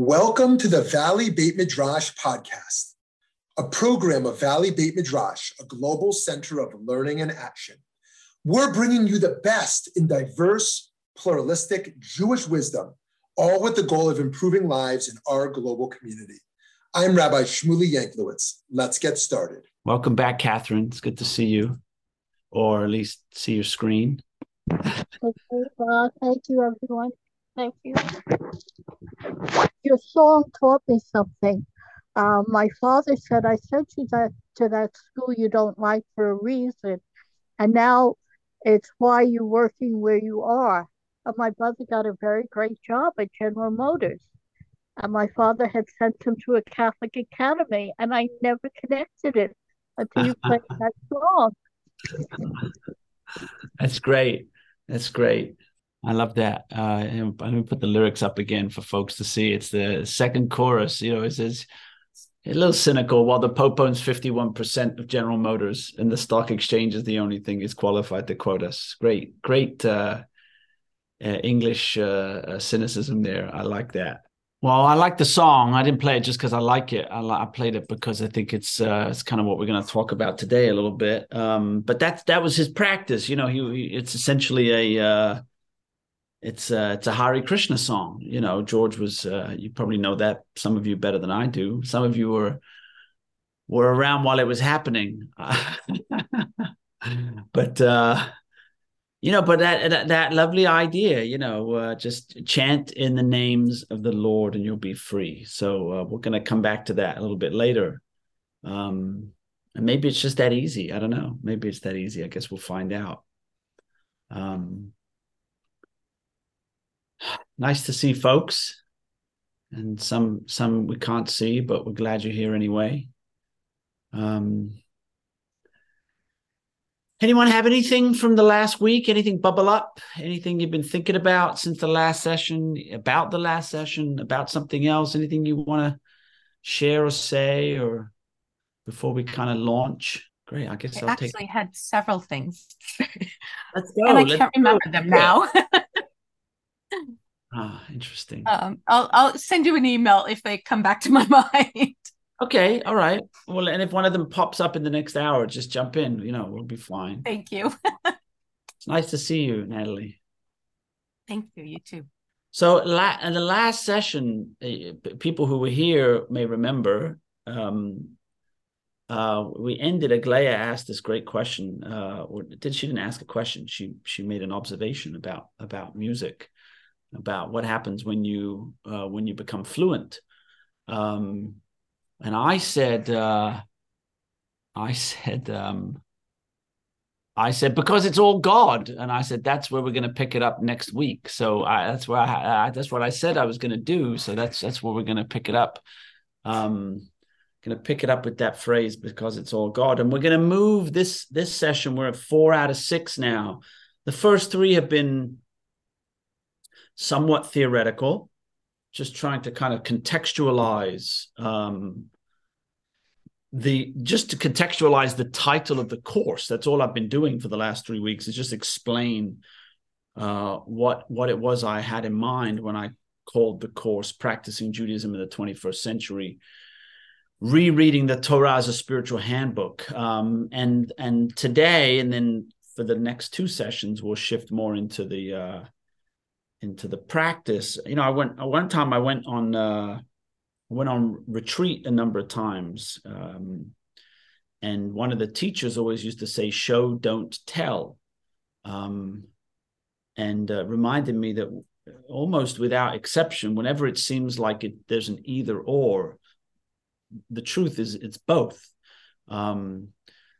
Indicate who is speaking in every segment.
Speaker 1: Welcome to the Valley Beit Midrash podcast, a program of Valley Beit Midrash, a global center of learning and action. We're bringing you the best in diverse, pluralistic Jewish wisdom, all with the goal of improving lives in our global community. I'm Rabbi Shmuley Yanklowitz. Let's get started.
Speaker 2: Welcome back, Catherine. It's good to see you, or at least see your screen.
Speaker 3: Thank you, thank you, everyone. Thank you. Your song taught me something. Uh, my father said, I sent you that, to that school you don't like for a reason. And now it's why you're working where you are. And my brother got a very great job at General Motors. And my father had sent him to a Catholic academy, and I never connected it until you played that song.
Speaker 2: That's great. That's great. I love that. Uh, let me put the lyrics up again for folks to see. It's the second chorus. You know, it says a little cynical. While the Pope owns fifty-one percent of General Motors, and the stock exchange is the only thing is qualified to quote us. Great, great uh, uh, English uh, uh, cynicism there. I like that. Well, I like the song. I didn't play it just because I like it. I, I, played it because I think it's uh, it's kind of what we're going to talk about today a little bit. Um, but that that was his practice. You know, he, he it's essentially a it's a, it's a Hare Krishna song. You know, George was uh, you probably know that some of you better than I do. Some of you were were around while it was happening. but uh, you know, but that that, that lovely idea, you know, uh, just chant in the names of the Lord and you'll be free. So uh, we're going to come back to that a little bit later. Um, and maybe it's just that easy. I don't know. Maybe it's that easy. I guess we'll find out. Um, nice to see folks. And some some we can't see but we're glad you're here anyway. Um anyone have anything from the last week? Anything bubble up? Anything you've been thinking about since the last session about the last session about something else? Anything you want to share or say or before we kind of launch? Great i guess
Speaker 4: i
Speaker 2: will
Speaker 4: actually
Speaker 2: take...
Speaker 4: had several things.
Speaker 2: Let's go
Speaker 4: and i
Speaker 2: let's
Speaker 4: can't
Speaker 2: go.
Speaker 4: remember them now
Speaker 2: Ah, interesting.
Speaker 4: Um, I'll I'll send you an email if they come back to my mind.
Speaker 2: Okay, all right. Well, and if one of them pops up in the next hour, just jump in. You know, we'll be fine.
Speaker 4: Thank you.
Speaker 2: it's nice to see you, Natalie.
Speaker 4: Thank you. You too.
Speaker 2: So, la- in the last session, uh, people who were here may remember. Um, uh, we ended. Aglaya asked this great question. Uh, or did she didn't ask a question? She she made an observation about about music about what happens when you uh, when you become fluent. Um, and I said, uh, I said, um, I said because it's all God, and I said that's where we're going to pick it up next week. So I, that's where I, I, that's what I said I was going to do. So that's that's where we're going to pick it up. Um, going to pick it up with that phrase because it's all God, and we're going to move this this session. We're at four out of six now. The first three have been somewhat theoretical, just trying to kind of contextualize um, the just to contextualize the title of the course. That's all I've been doing for the last three weeks is just explain uh, what what it was I had in mind when I called the course "Practicing Judaism in the 21st Century." rereading the Torah as a spiritual handbook. Um, and and today, and then for the next two sessions, we'll shift more into the uh, into the practice. You know, I went one time. I went on uh, went on retreat a number of times, um, and one of the teachers always used to say, "Show, don't tell," um, and uh, reminded me that almost without exception, whenever it seems like it, there's an either or, the truth is it's both. Um,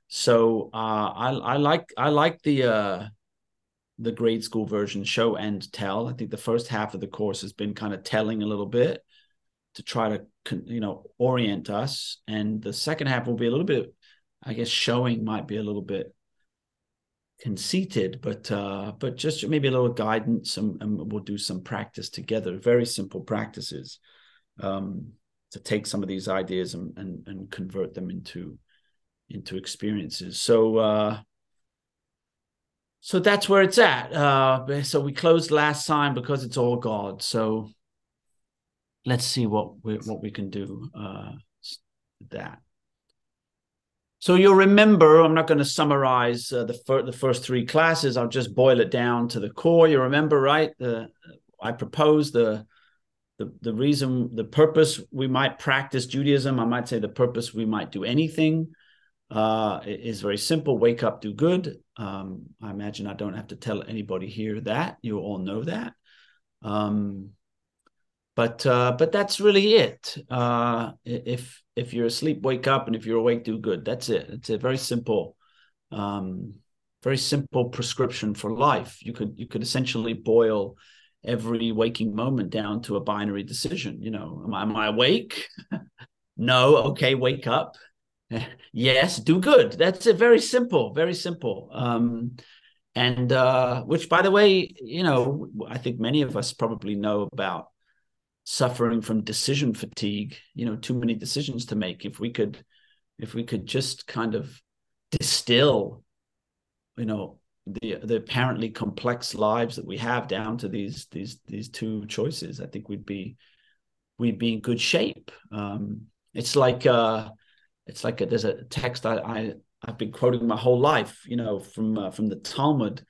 Speaker 2: so uh, I, I like I like the uh, the grade school version show and tell. I think the first half of the course has been kind of telling a little bit to try to you know orient us. And the second half will be a little bit i guess showing might be a little bit conceited but uh but just maybe a little guidance and, and we'll do some practice together. Very simple practices um to take some of these ideas and and, and convert them into into experiences. So uh so that's where it's at. Uh, so we closed last time because it's all God. So let's see what we what we can do uh, that. So you'll remember, I'm not going to summarize uh, the, fir- the first three classes. I'll just boil it down to the core. You remember, right? I proposed the, the, the reason, the purpose we might practice Judaism. I might say the purpose we might do anything uh, is very simple. Wake up, do good. Um, I imagine I don't have to tell anybody here that. You all know that. Um, but uh, but that's really it. Uh, if if you're asleep, wake up, and if you're awake, do good. That's it. It's a very simple, um, very simple prescription for life. You could you could essentially boil every waking moment down to a binary decision. You know, am I, am I awake? no. Okay, wake up. yes, do good. That's it. Very simple. Very simple. Um, and uh, which, by the way, you know, I think many of us probably know about suffering from decision fatigue you know too many decisions to make if we could if we could just kind of distill you know the the apparently complex lives that we have down to these these these two choices i think we'd be we'd be in good shape um it's like uh it's like a, there's a text I, I i've been quoting my whole life you know from uh, from the talmud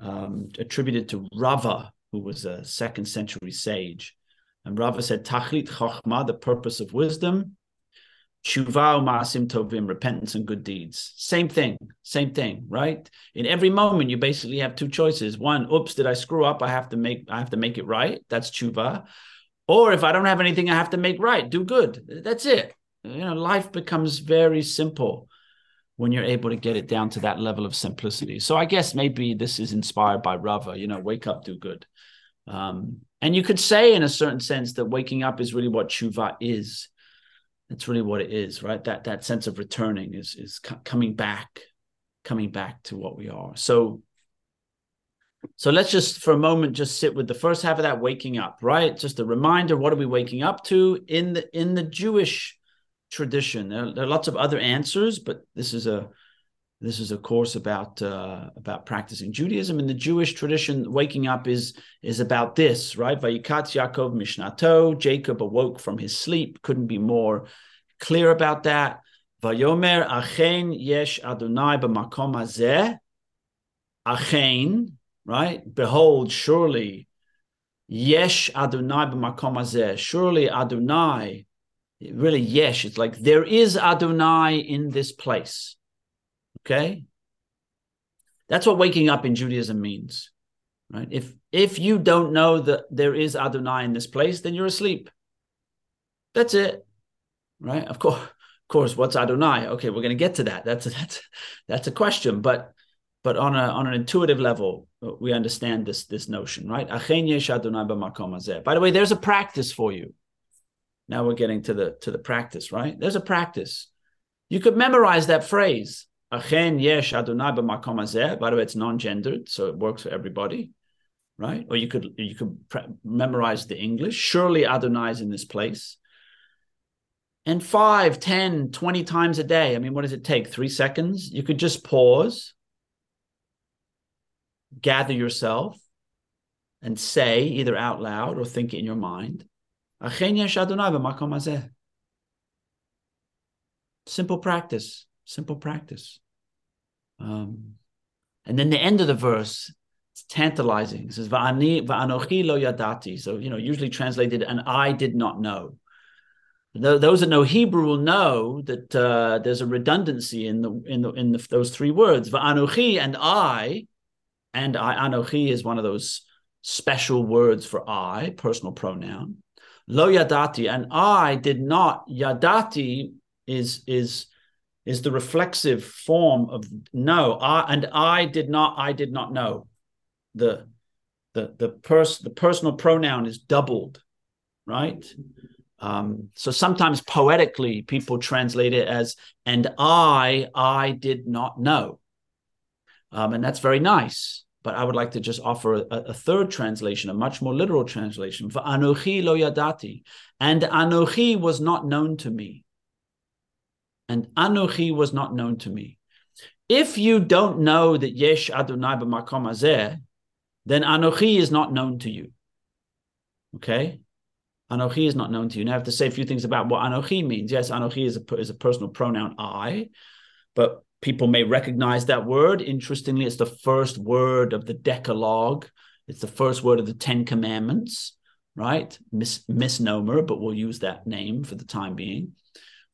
Speaker 2: um attributed to rava who was a second century sage and Rava said, Tachlit Chochma, the purpose of wisdom, Tshuva Maasim Tovim, repentance and good deeds. Same thing, same thing, right? In every moment, you basically have two choices. One, oops, did I screw up? I have to make I have to make it right. That's tshuva. Or if I don't have anything, I have to make right. Do good. That's it. You know, life becomes very simple when you're able to get it down to that level of simplicity. So I guess maybe this is inspired by Rava. You know, wake up, do good. Um, and you could say, in a certain sense, that waking up is really what tshuva is. That's really what it is, right? That that sense of returning is is coming back, coming back to what we are. So, so let's just for a moment just sit with the first half of that waking up, right? Just a reminder: what are we waking up to in the in the Jewish tradition? There, there are lots of other answers, but this is a this is a course about uh, about practicing Judaism. In the Jewish tradition, waking up is is about this, right? Vayikat Yaakov Mishnato. Jacob awoke from his sleep. Couldn't be more clear about that. Vayomer Achen Yesh Adonai b'makom hazeh. Achen, right? Behold, surely Yesh Adonai b'makom hazeh. Surely Adonai, really Yesh. It's like there is Adonai in this place Okay. That's what waking up in Judaism means. Right? If if you don't know that there is Adonai in this place, then you're asleep. That's it. Right? Of course, of course, what's Adonai? Okay, we're going to get to that. That's a, that's that's a question, but but on a on an intuitive level, uh, we understand this this notion, right? By the way, there's a practice for you. Now we're getting to the to the practice, right? There's a practice. You could memorize that phrase. Achen yesh Adonai b'makom hazeh. By the way, it's non-gendered, so it works for everybody, right? Or you could you could pre- memorize the English. Surely Adonai is in this place. And five, ten, twenty times a day. I mean, what does it take? Three seconds? You could just pause, gather yourself, and say either out loud or think it in your mind. Achen yesh Adonai b'makom hazeh. Simple practice simple practice. Um, and then the end of the verse, it's tantalizing. It says, Va'anochi lo yadati. So, you know, usually translated, and I did not know. Those that know Hebrew will know that uh, there's a redundancy in the in the in the, those three words. Va'anochi and I, and I anochi is one of those special words for I, personal pronoun. Lo yadati, and I did not. Yadati is is is the reflexive form of no. I, and I did not. I did not know. The the the pers- the personal pronoun is doubled, right? Um, so sometimes poetically, people translate it as "and I, I did not know," um, and that's very nice. But I would like to just offer a, a third translation, a much more literal translation for "Anochi lo yadati," and Anochi was not known to me and Anochi was not known to me. If you don't know that Yesh Adonai b'makom hazeh, then Anochi is not known to you. Okay? Anochi is not known to you. Now I have to say a few things about what Anochi means. Yes, Anochi is a, is a personal pronoun I, but people may recognize that word. Interestingly, it's the first word of the Decalogue. It's the first word of the Ten Commandments, right? Mis- misnomer, but we'll use that name for the time being,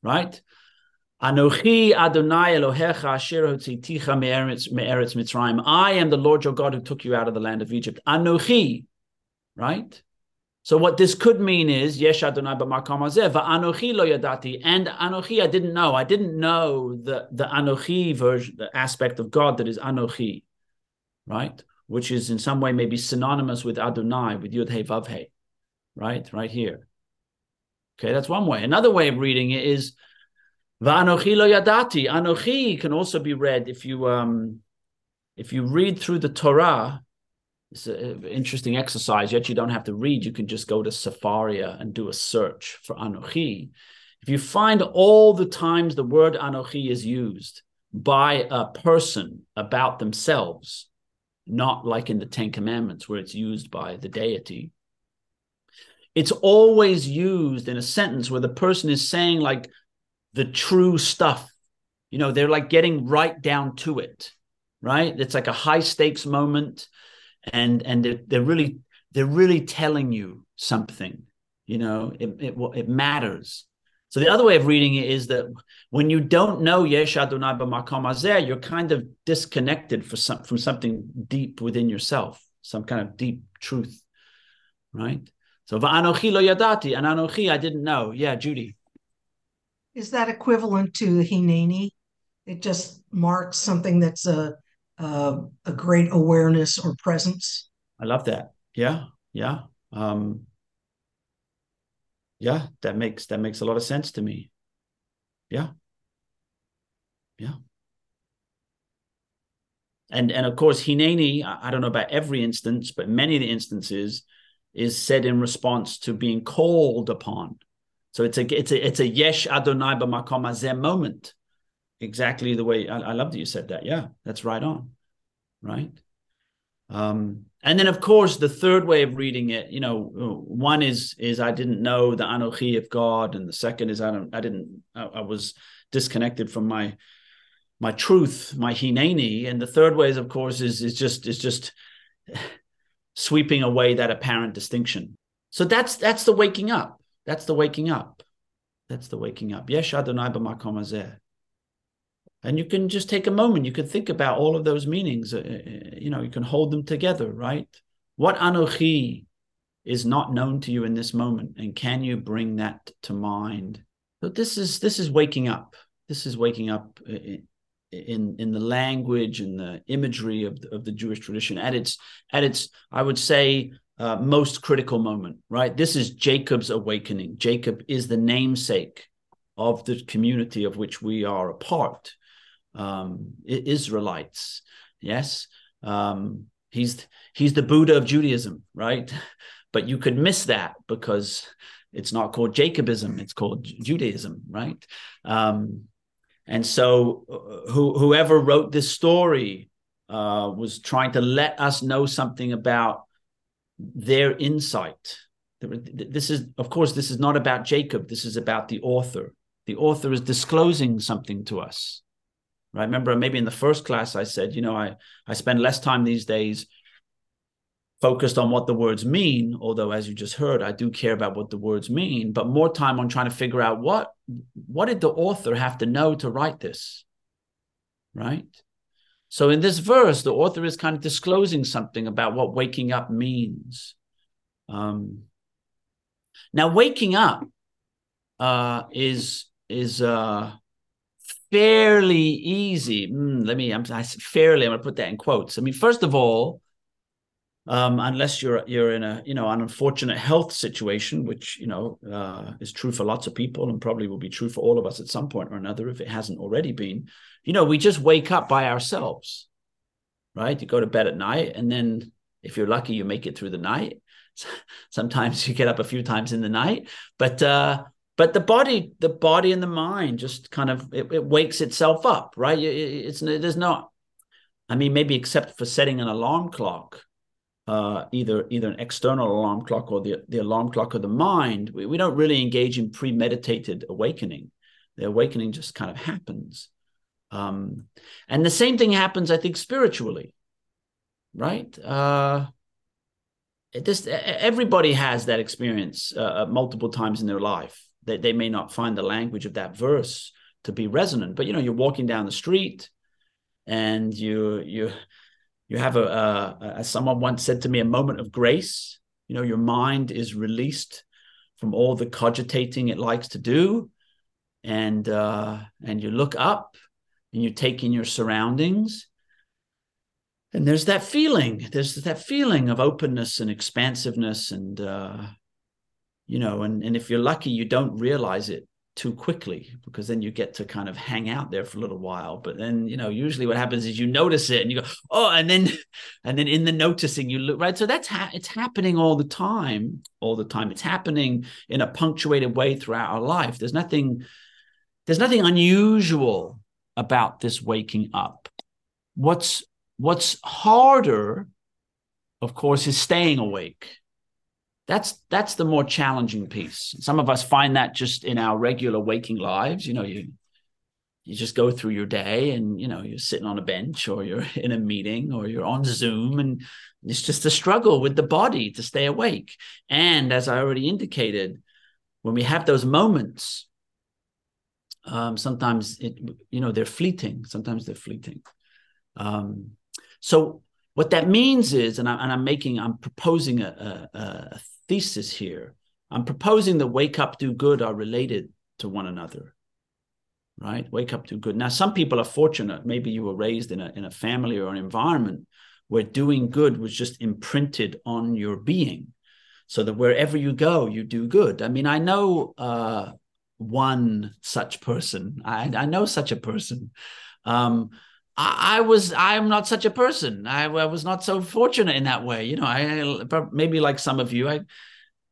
Speaker 2: right? Anochi Adonai Elohecha Asher Hotziticha me'eretz Mitzrayim. I am the Lord your God who took you out of the land of Egypt. Anochi, right? So what this could mean is Yesh Adonai b'makom hazeh va'anochi lo yadati and anochi I didn't know I didn't know the the anochi version the aspect of God that is anochi, right? Which is in some way maybe synonymous with Adonai with Yud Hey Vav Hey, right? Right here. Okay, that's one way. Another way of reading it is va'anochi lo yadati. Anochi can also be read if you um if you read through the Torah it's an interesting exercise. Yet you don't have to read. You can just go to Sefaria and do a search for Anochi. If you find all the times the word Anochi is used by a person about themselves, not like in the Ten Commandments where it's used by the deity, it's always used in a sentence where the person is saying like the true stuff. You know, they're like getting right down to it, right? It's like a high stakes moment and and they're, they're really they're really telling you something you know it, it it matters. So the other way of reading it is that when you don't know yesh adonai b'makom hazeh you're kind of disconnected for some, from something deep within yourself some kind of deep truth right? So va'anochi lo yadati and anochi i didn't know. Yeah judy.
Speaker 5: Is that equivalent to hineni? It just marks something that's a uh, a great awareness or presence.
Speaker 2: I love that. Yeah, yeah, um, yeah. That makes that makes a lot of sense to me. Yeah, yeah. And and of course, Hineni. I, don't know about every instance, but many of the instances is said in response to being called upon. So it's a it's a it's a yesh Adonai b'makom hazeh moment exactly the way I, I, love that you said that. Yeah, that's right on. Right. Um, and then of course the third way of reading it, you know, one is is I didn't know the Anochi of God, and the second is I don't I didn't I, I was disconnected from my my truth, my hineni, and the third way is of course is is just is just sweeping away that apparent distinction. So that's that's the waking up. That's the waking up. That's the waking up. Yesh Adonai b'makom hazeh and you can just take a moment you can think about all of those meanings uh, uh, you know you can hold them together right? What anochi is not known to you in this moment and can you bring that to mind? So this is this is waking up. This is waking up in in, in the language and the imagery of the, of the jewish tradition at its at its i would say uh, most critical moment right? This is jacob's awakening. Jacob is the namesake of the community of which we are a part um, Israelites. Yes, um, he's he's the Buddha of Judaism, right? But you could miss that because it's not called Jacobism; it's called Judaism, right? Um, and so, uh, who, whoever wrote this story uh, was trying to let us know something about their insight. This is, of course, this is not about Jacob. This is about the author. The author is disclosing something to us right? Remember, maybe in the first class, I said, you know, I, I spend less time these days focused on what the words mean, although as you just heard, I do care about what the words mean, but more time on trying to figure out what what did the author have to know to write this? Right? So in this verse, the author is kind of disclosing something about what waking up means. Um, now, waking up uh, is is uh, fairly easy. Mm, let me, I'm, I fairly, I'm going to put that in quotes. I mean, first of all, um, unless you're you're in a you know an unfortunate health situation, which you know uh, is true for lots of people and probably will be true for all of us at some point or another if it hasn't already been. You know, we just wake up by ourselves, right? You go to bed at night, and then if you're lucky, you make it through the night. Sometimes you get up a few times in the night, but uh, but the body the body and the mind just kind of it, it wakes itself up right it, it's there's not i mean maybe except for setting an alarm clock uh, either either an external alarm clock or the, the alarm clock of the mind, we, we don't really engage in premeditated awakening. The awakening just kind of happens. Um, and the same thing happens, I think, spiritually, right? Uh, this everybody has that experience uh, multiple times in their life. They, they may not find the language of that verse to be resonant, but you know, you're walking down the street and you you you have a, a, as someone once said to me a moment of grace. You know your mind is released from all the cogitating it likes to do. And uh, and you look up and you take in your surroundings. And there's that feeling there's that feeling of openness and expansiveness and uh, you know and, and if you're lucky you don't realize it too quickly because then you get to kind of hang out there for a little while. But then you know usually what happens is you notice it and you go oh and then and then in the noticing you look right? So that's ha- it's happening all the time all the time. It's happening in a punctuated way throughout our life. There's nothing there's nothing unusual about this waking up. What's what's harder of course is staying awake that's that's the more challenging piece. Some of us find that just in our regular waking lives you know you you just go through your day and you know you're sitting on a bench or you're in a meeting or you're on zoom and it's just a struggle with the body to stay awake. And as i already indicated when we have those moments um, sometimes it you know they're fleeting. Sometimes they're fleeting. Um, so what that means is and, I, am making i'm proposing a, a, a thesis here. I'm proposing that wake up, do good are related to one another. Right? Wake up, do good. Now, some people are fortunate. Maybe you were raised in a, in a family or an environment where doing good was just imprinted on your being. So that wherever you go, you do good. I mean, I know uh, one such person. I, I know such a person. Um, I, was I'm not such a person. I, I, was not so fortunate in that way. You know, I maybe like some of you, I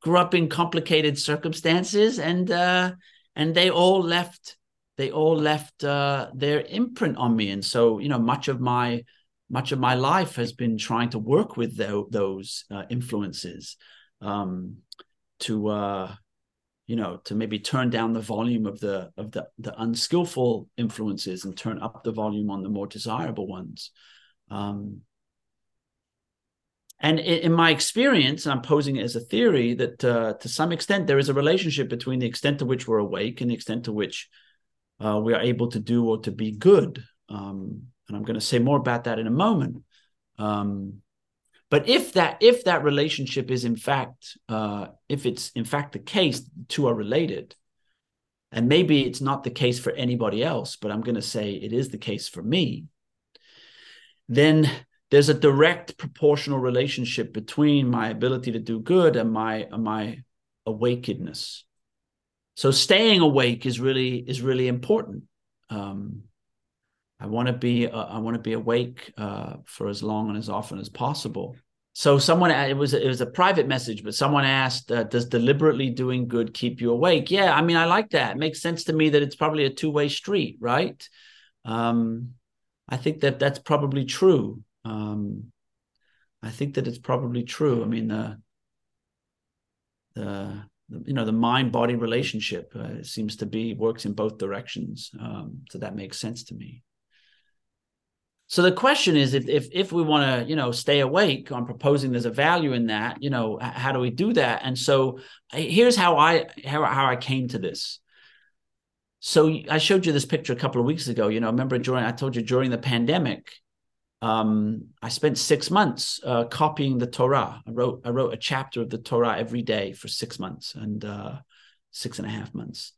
Speaker 2: grew up in complicated circumstances, and uh, and they all left they all left uh, their imprint on me. And so, you know, much of my much of my life has been trying to work with the, those uh, influences um, to uh, you know to maybe turn down the volume of the of the the unskillful influences and turn up the volume on the more desirable ones. Um, and in, my experience i'm posing it as a theory that uh, to some extent there is a relationship between the extent to which we're awake and the extent to which uh, we are able to do or to be good. Um, and i'm going to say more about that in a moment. Um, but if that if that relationship is in fact uh, if it's in fact the case, two are related, and maybe it's not the case for anybody else, but I'm going to say it is the case for me. Then there's a direct proportional relationship between my ability to do good and my and my awakeness. So staying awake is really is really important. Um, I want to be uh, I want to be awake uh, for as long and as often as possible. So someone it was it was a private message, but someone asked, uh, "Does deliberately doing good keep you awake?" Yeah, I mean, I like that. It makes sense to me that it's probably a two way street, right? Um, I think that that's probably true. Um, I think that it's probably true. I mean, the the you know the mind body relationship uh, seems to be works in both directions um, so that makes sense to me so the question is, if if if we want to, you know, stay awake, I'm proposing there's a value in that. You know, how do we do that? And so here's how I how how I came to this. So I showed you this picture a couple of weeks ago. You know, remember during I told you during the pandemic, um, I spent six months uh, copying the Torah. I wrote I wrote a chapter of the Torah every day for six months and uh, six and a half months,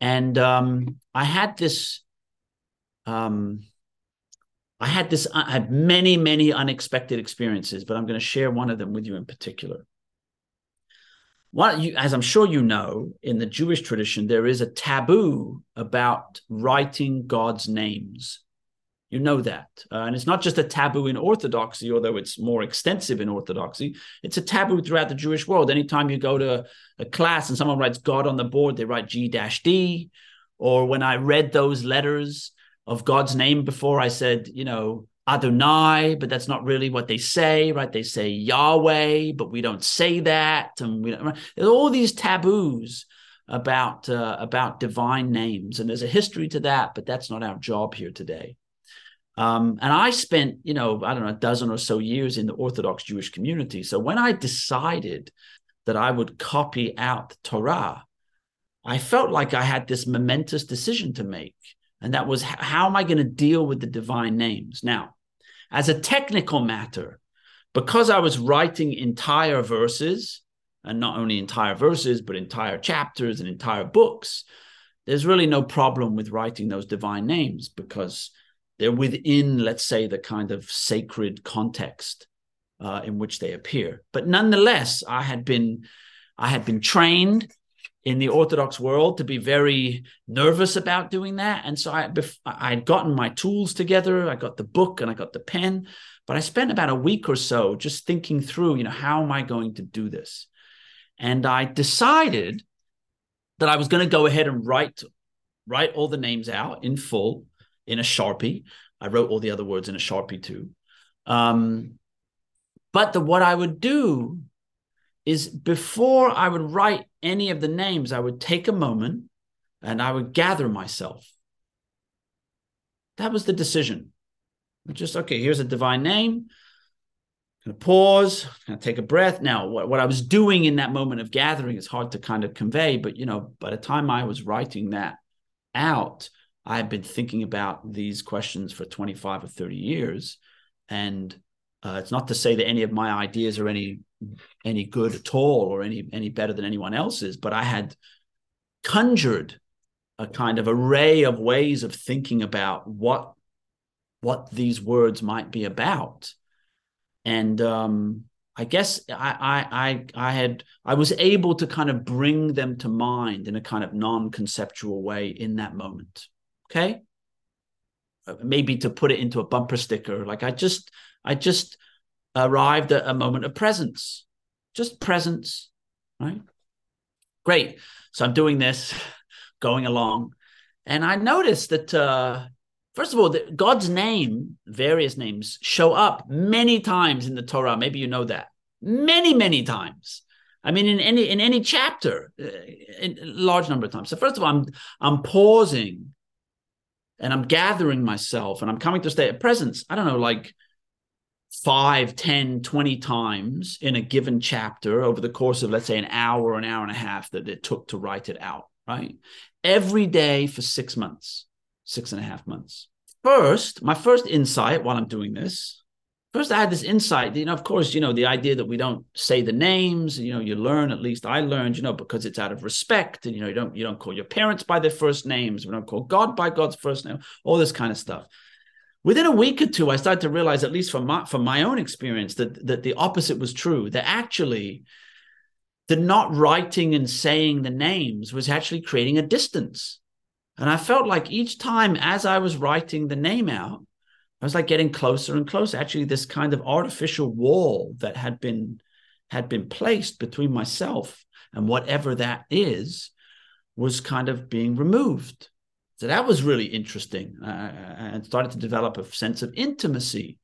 Speaker 2: and um, I had this. Um, I had this, I had many, many unexpected experiences, but I'm going to share one of them with you in particular. One, you, as I'm sure you know, in the Jewish tradition, there is a taboo about writing God's names. You know that. Uh, and it's not just a taboo in Orthodoxy, although it's more extensive in Orthodoxy. It's a taboo throughout the Jewish world. Anytime you go to a class and someone writes God on the board, they write G D. Or when I read those letters of God's name before I said, you know, Adonai, but that's not really what they say, right? They say Yahweh, but we don't say that, and we don't. There's all these taboos about uh, about divine names, and there's a history to that, but that's not our job here today. Um, and I spent, you know, I don't know, a dozen or so years in the Orthodox Jewish community. So when I decided that I would copy out Torah, I felt like I had this momentous decision to make. And that was how am I going to deal with the divine names? Now, as a technical matter, because I was writing entire verses, and not only entire verses, but entire chapters and entire books, there's really no problem with writing those divine names because they're within, let's say, the kind of sacred context uh, in which they appear. But nonetheless, I had been I had been trained in the Orthodox world to be very nervous about doing that, and so I I had gotten my tools together. I got the book and I got the pen, but I spent about a week or so just thinking through, you know, how am I going to do this? And I decided that I was going to go ahead and write write all the names out in full in a Sharpie. I wrote all the other words in a Sharpie too. Um, but the, what I would do is before I would write any of the names, I would take a moment and I would gather myself. That was the decision. Just, okay, here's a divine name. I'm going to pause, going to take a breath. Now, what, what I was doing in that moment of gathering is hard to kind of convey, but you know, by the time I was writing that out, I had been thinking about these questions for 25 or 30 years. And uh, it's not to say that any of my ideas are any any good at all or any any better than anyone else's, but I had conjured a kind of array of ways of thinking about what what these words might be about. And um, I guess I, I I had I was able to kind of bring them to mind in a kind of non-conceptual way in that moment. Okay. Uh, maybe to put it into a bumper sticker, like I just, I just arrived at a moment of presence, just presence, right? Great. So I'm doing this, going along, and I noticed that uh, first of all, that God's name, various names, show up many times in the Torah. Maybe you know that many, many times. I mean, in any in any chapter, uh, in a large number of times. So first of all, I'm I'm pausing and I'm gathering myself and I'm coming to a state of presence, I don't know, like five, ten, twenty times in a given chapter over the course of, let's say, an hour, an hour and a half that it took to write it out, right? Every day for six months, six and a half months. First, my first insight while I'm doing this first I had this insight, you know, of course, you know, the idea that we don't say the names, you know, you learn, at least I learned, you know, because it's out of respect. And you know, you don't you don't call your parents by their first names, we don't call God by God's first name, all this kind of stuff. Within a week or two, I started to realize, at least from my from my own experience, that that the opposite was true. That actually the not writing and saying the names was actually creating a distance. And I felt like each time as I was writing the name out, I was like getting closer and closer. Actually, this kind of artificial wall that had been had been placed between myself and whatever that is was kind of being removed. So that was really interesting, uh, and started to develop a sense of intimacy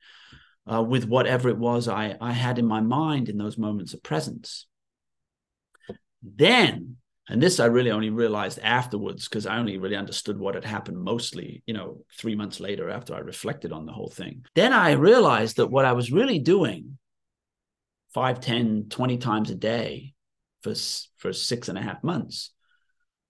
Speaker 2: uh, with whatever it was I I had in my mind in those moments of presence. Then and this I really only realized afterwards because I only really understood what had happened mostly, you know, three months later after I reflected on the whole thing. Then I realized that what I was really doing five, ten, twenty times a day for, for six and a half months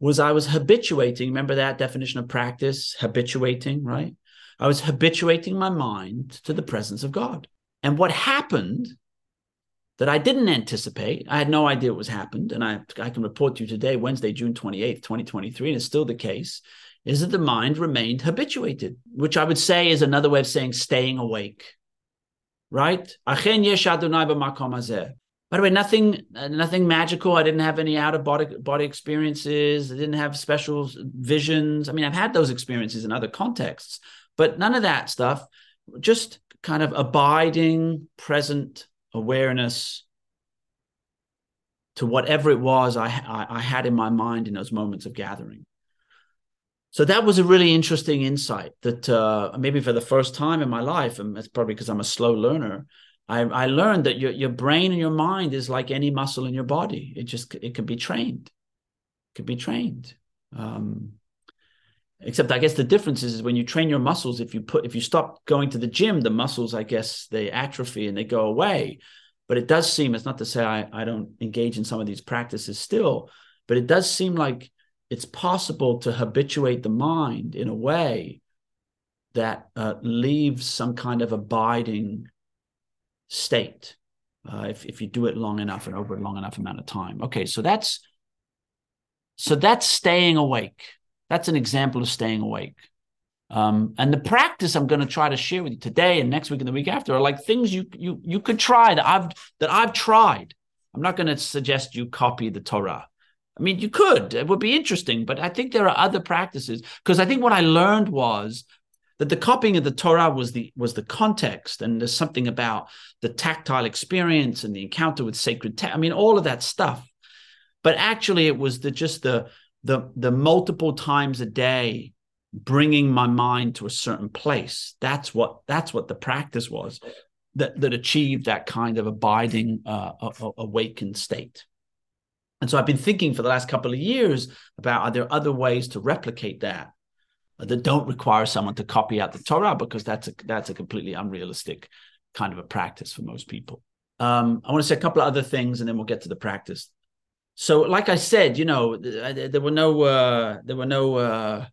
Speaker 2: was I was habituating. Remember that definition of practice? Habituating, right? I was habituating my mind to the presence of God. And what happened that I didn't anticipate. I had no idea what was happened. And I, I can report to you today, Wednesday, June 28th, 2023, and it's still the case, is that the mind remained habituated, which I would say is another way of saying staying awake. Right? By the way, nothing, nothing magical. I didn't have any out of body body experiences. I didn't have special visions. I mean, I've had those experiences in other contexts, but none of that stuff. Just kind of abiding, present awareness to whatever it was I, I, I had in my mind in those moments of gathering. so that was a really interesting insight that uh, maybe for the first time in my life, and it's probably because I'm a slow learner, I, I learned that your, your brain and your mind is like any muscle in your body. It just it can be trained. It can be trained. Um, except I guess the difference is, is when you train your muscles, if you put if you stop going to the gym, the muscles, I guess, they atrophy and they go away. But it does seem, it's not to say I, I don't engage in some of these practices still, but it does seem like it's possible to habituate the mind in a way that uh, leaves some kind of abiding state uh, if, if you do it long enough and over a long enough amount of time. Okay so that's so that's staying awake. That's an example of staying awake. Um, and the practice i'm going to try to share with you today and next week and the week after are like things you you you could try that i've that i've tried. I'm not going to suggest you copy the torah. I mean, you could. It would be interesting, but I think there are other practices because I think what I learned was that the copying of the Torah was the was the context, and there's something about the tactile experience and the encounter with sacred. Te- I mean, all of that stuff. But actually, it was the just the the the multiple times a day bringing my mind to a certain place. That's what that's what the practice was that that achieved that kind of abiding, uh, awakened state. And so I've been thinking for the last couple of years about are there other ways to replicate that that don't require someone to copy out the Torah because that's a that's a completely unrealistic kind of a practice for most people. Um, I want to say a couple of other things and then we'll get to the practice. So, like I said, you know, there were no uh, there were no uh,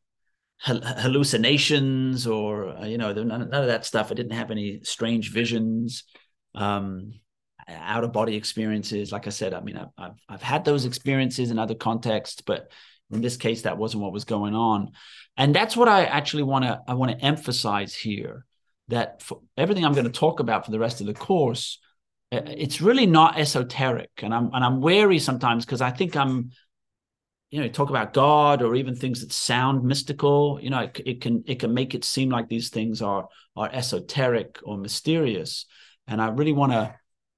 Speaker 2: hallucinations or uh, you know none, of that stuff. I didn't have any strange visions. Um, out of body experiences. Like I said, I mean, I've, I've, I've had those experiences in other contexts, but in this case, that wasn't what was going on. And that's what I actually want to I want to emphasize here. That for everything I'm going to talk about for the rest of the course, it's really not esoteric, and I'm and I'm wary sometimes because I think I'm you know talk about god or even things that sound mystical you know it, it, can it can make it seem like these things are are esoteric or mysterious and i really want to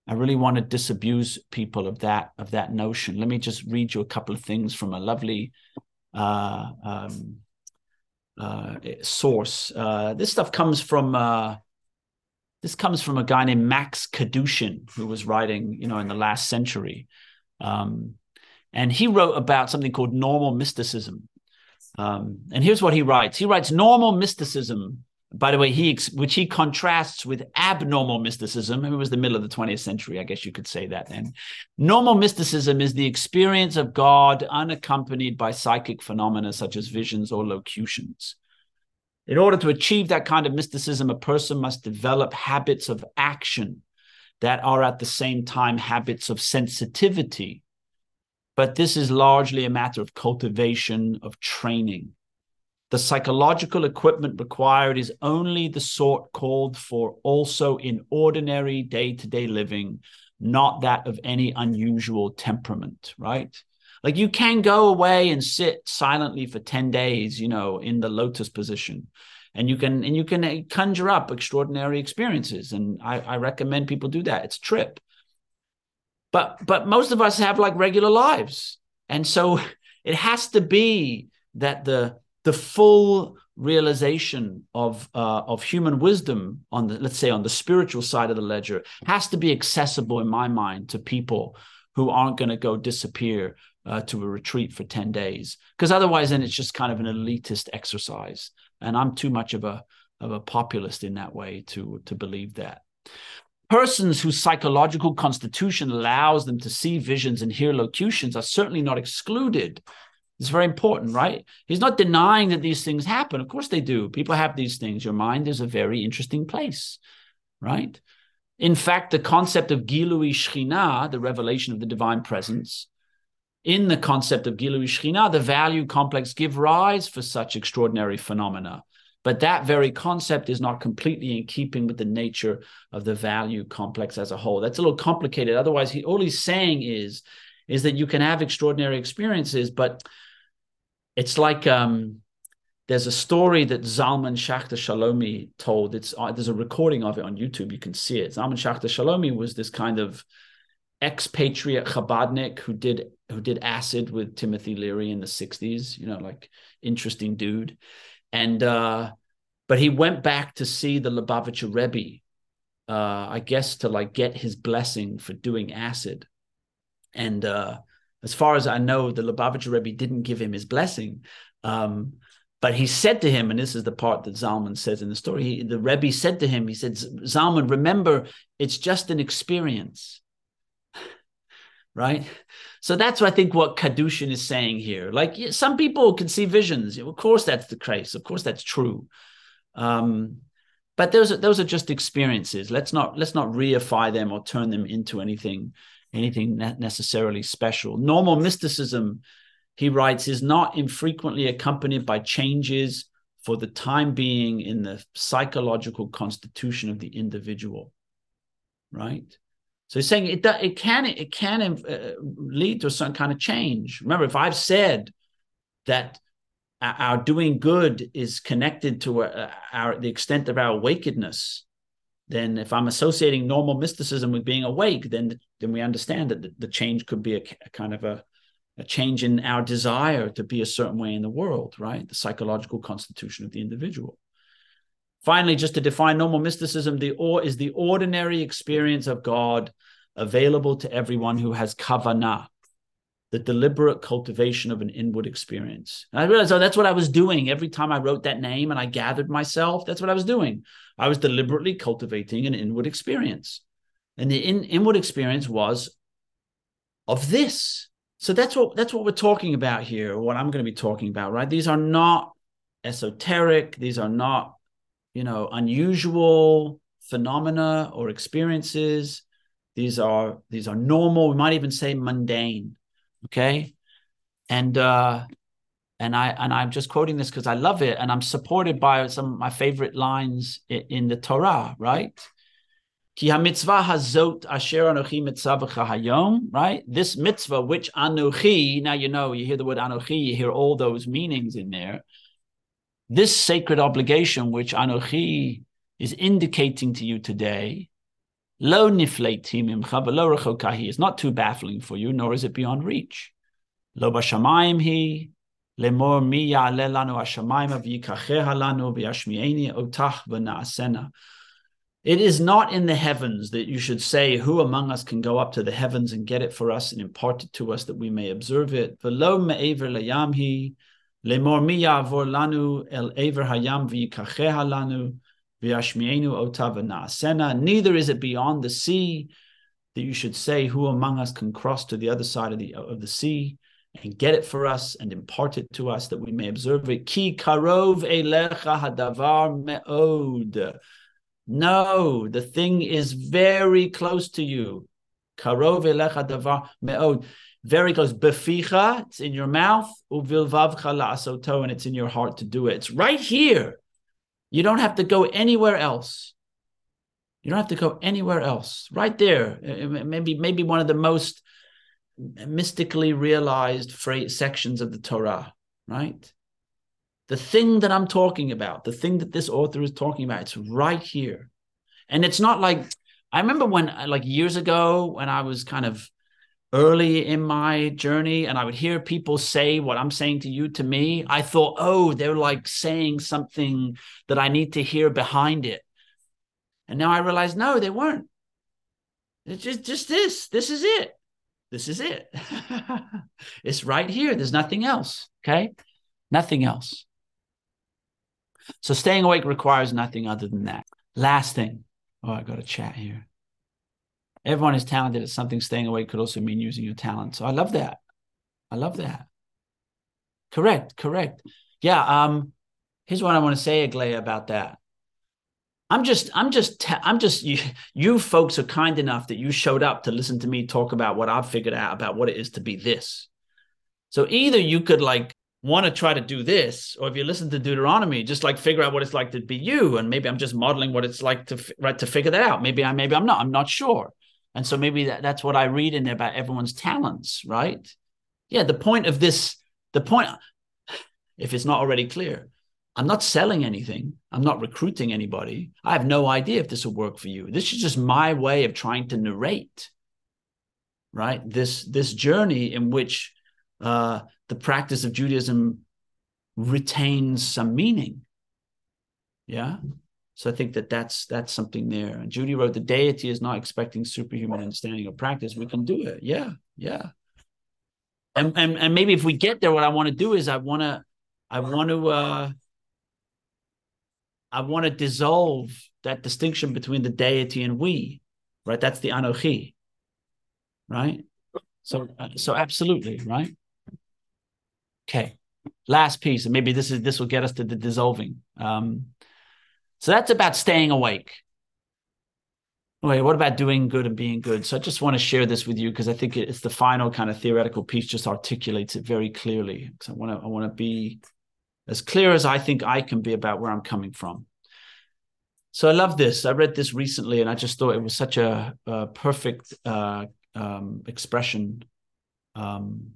Speaker 2: I really want to disabuse people of that of that notion. Let me just read you a couple of things from a lovely uh, um, uh, source. Uh, this stuff comes from uh, this comes from a guy named Max Kadushin, who was writing, you know, in the last century, um, and he wrote about something called normal mysticism. Um, and here's what he writes: He writes normal mysticism by the way, he which he contrasts with abnormal mysticism. It was the middle of the 20th century, I guess you could say that then. Normal mysticism is the experience of God unaccompanied by psychic phenomena such as visions or locutions. In order to achieve that kind of mysticism, a person must develop habits of action that are at the same time habits of sensitivity. But this is largely a matter of cultivation, of training. The psychological equipment required is only the sort called for also in ordinary day to day living, not that of any unusual temperament, right? Like you can go away and sit silently for 10 days, you know, in the lotus position. And you can and you can uh, conjure up extraordinary experiences. And I, I recommend people do that. It's a trip. But but most of us have like regular lives. And so it has to be that the the full realization of uh, of human wisdom on the let's say on the spiritual side of the ledger has to be accessible in my mind to people who aren't going to go disappear uh, to a retreat for 10 days. Because otherwise then it's just kind of an elitist exercise. And i'm too much of a of a populist in that way to to believe that. Persons whose psychological constitution allows them to see visions and hear locutions are certainly not excluded it's very important, right? He's not denying that these things happen. Of course they do. People have these things. Your mind is a very interesting place, right? In fact, the concept of Gilui Shechina, the revelation of the divine presence, in the concept of Gilui Shechina, the value complex give rise for such extraordinary phenomena. But that very concept is not completely in keeping with the nature of the value complex as a whole. That's a little complicated. Otherwise, he, all he's saying is, is that you can have extraordinary experiences, but it's like um, there's a story that Zalman Schachter Shalomi told. It's uh, there's a recording of it on YouTube. You can see it. Zalman Schachter Shalomi was this kind of expatriate Chabadnik who did who did acid with Timothy Leary in the 60s, you know, like interesting dude. And uh but he went back to see the Lubavitcher Rebbe, uh, I guess to like get his blessing for doing acid. And uh as far as I know, the Lubavitcher Rebbe didn't give him his blessing. Um, but he said to him, and this is the part that Zalman says in the story, he, the Rebbe said to him, he said, Zalman, remember, it's just an experience. right? So that's what I think what Kadushin is saying here. Like some people can see visions. Of course, that's the case. Of course, that's true. Um, but those are, those are just experiences. Let's not let's not reify them or turn them into anything anything necessarily special. Normal mysticism he writes, is not infrequently accompanied by changes for the time being in the psychological constitution of the individual. Right? So he's saying it, it can it can uh, lead to some kind of change. Remember, if I've said that our doing good is connected to uh, our the extent of our awakenedness, then if I'm associating normal mysticism with being awake, then then we understand that the, the change could be a, a kind of a a change in our desire to be a certain way in the world, right? The psychological constitution of the individual. Finally, just to define normal mysticism, the or is the ordinary experience of God available to everyone who has kavanah, the deliberate cultivation of an inward experience. And I realized, oh, that's what I was doing every time I wrote that name and I gathered myself. That's what I was doing. I was deliberately cultivating an inward experience. And the in, inward experience was of this so that's what that's what we're talking about here what i'm going to be talking about right these are not esoteric these are not you know unusual phenomena or experiences these are these are normal we might even say mundane okay and uh and i and i'm just quoting this because i love it and i'm supported by some of my favorite lines in, in the torah right Ki ha-mitzvah hazot asher anochi mitzavacha hayom, right? This mitzvah, which anochi, now you know, you hear the word anochi, you hear all those meanings in there. This sacred obligation, which anochi is indicating to you today, lo nifleitim imcha v'lo rechokahi, is not too baffling for you, nor is it beyond reach. Lo b'shamayim hi, lemor mi ya'ale lanu hashamayim v'yikacheha lanu v'yashmi'eni otach v'na'asena. It is not in the heavens that you should say, Who among us can go up to the heavens and get it for us and impart it to us that we may observe it? Neither is it beyond the sea that you should say, Who among us can cross to the other side of the, of the sea and get it for us and impart it to us that we may observe it? Ki karov hadavar me'od. No, the thing is very close to you. Karov davar me'od. Very close. Beficha, it's in your mouth. Uvilvavcha la'asoto, and it's in your heart to do it. It's right here. You don't have to go anywhere else. You don't have to go anywhere else. Right there. Eh, eh, maybe, maybe one of the most mystically realized sections of the Torah, right? The thing that I'm talking about, the thing that this author is talking about, it's right here. And it's not like I remember when like years ago when I was kind of early in my journey and I would hear people say what I'm saying to you to me, I thought, oh, they're like saying something that I need to hear behind it. And now I realize, no, they weren't. It's just, just this. This is it. This is it. it's right here. There's nothing else. Okay. Nothing else. So staying awake requires nothing other than that. Last thing. Oh, I got a chat here. Everyone is talented at something. Staying awake could also mean using your talent. So I love that. I love that. Correct, correct. Yeah. Um, here's what I want to say, Aglaia, about that. I'm just, I'm just, I'm just, you, you folks are kind enough that you showed up to listen to me talk about what I've figured out about what it is to be this. So either you could like want to try to do this or if you listen to deuteronomy just like figure out what it's like to be you and maybe i'm just modeling what it's like to right to figure that out maybe i maybe i'm not i'm not sure and so maybe that, that's what i read in there about everyone's talents right yeah the point of this the point if it's not already clear i'm not selling anything i'm not recruiting anybody i have no idea if this will work for you this is just my way of trying to narrate right? This this journey in which uh, the practice of Judaism retains some meaning. Yeah. So I think that that's that's something there. And Judy wrote, "The deity is not expecting superhuman understanding or practice. We can do it. Yeah, yeah. And and and maybe if we get there, what I want to do is I want to I want to uh I want to dissolve that distinction between the deity and we, right? That's the anochi, right? So uh, so absolutely, right? Okay. Last piece, and maybe this is this will get us to the dissolving. Um, so that's about staying awake. Wait, what about doing good and being good? So I just want to share this with you because I think it's the final kind of theoretical piece, just articulates it very clearly. Because I want to, I want to be as clear as I think I can be about where I'm coming from. So I love this. I read this recently, and I just thought it was such a, a perfect uh, um, expression. Um,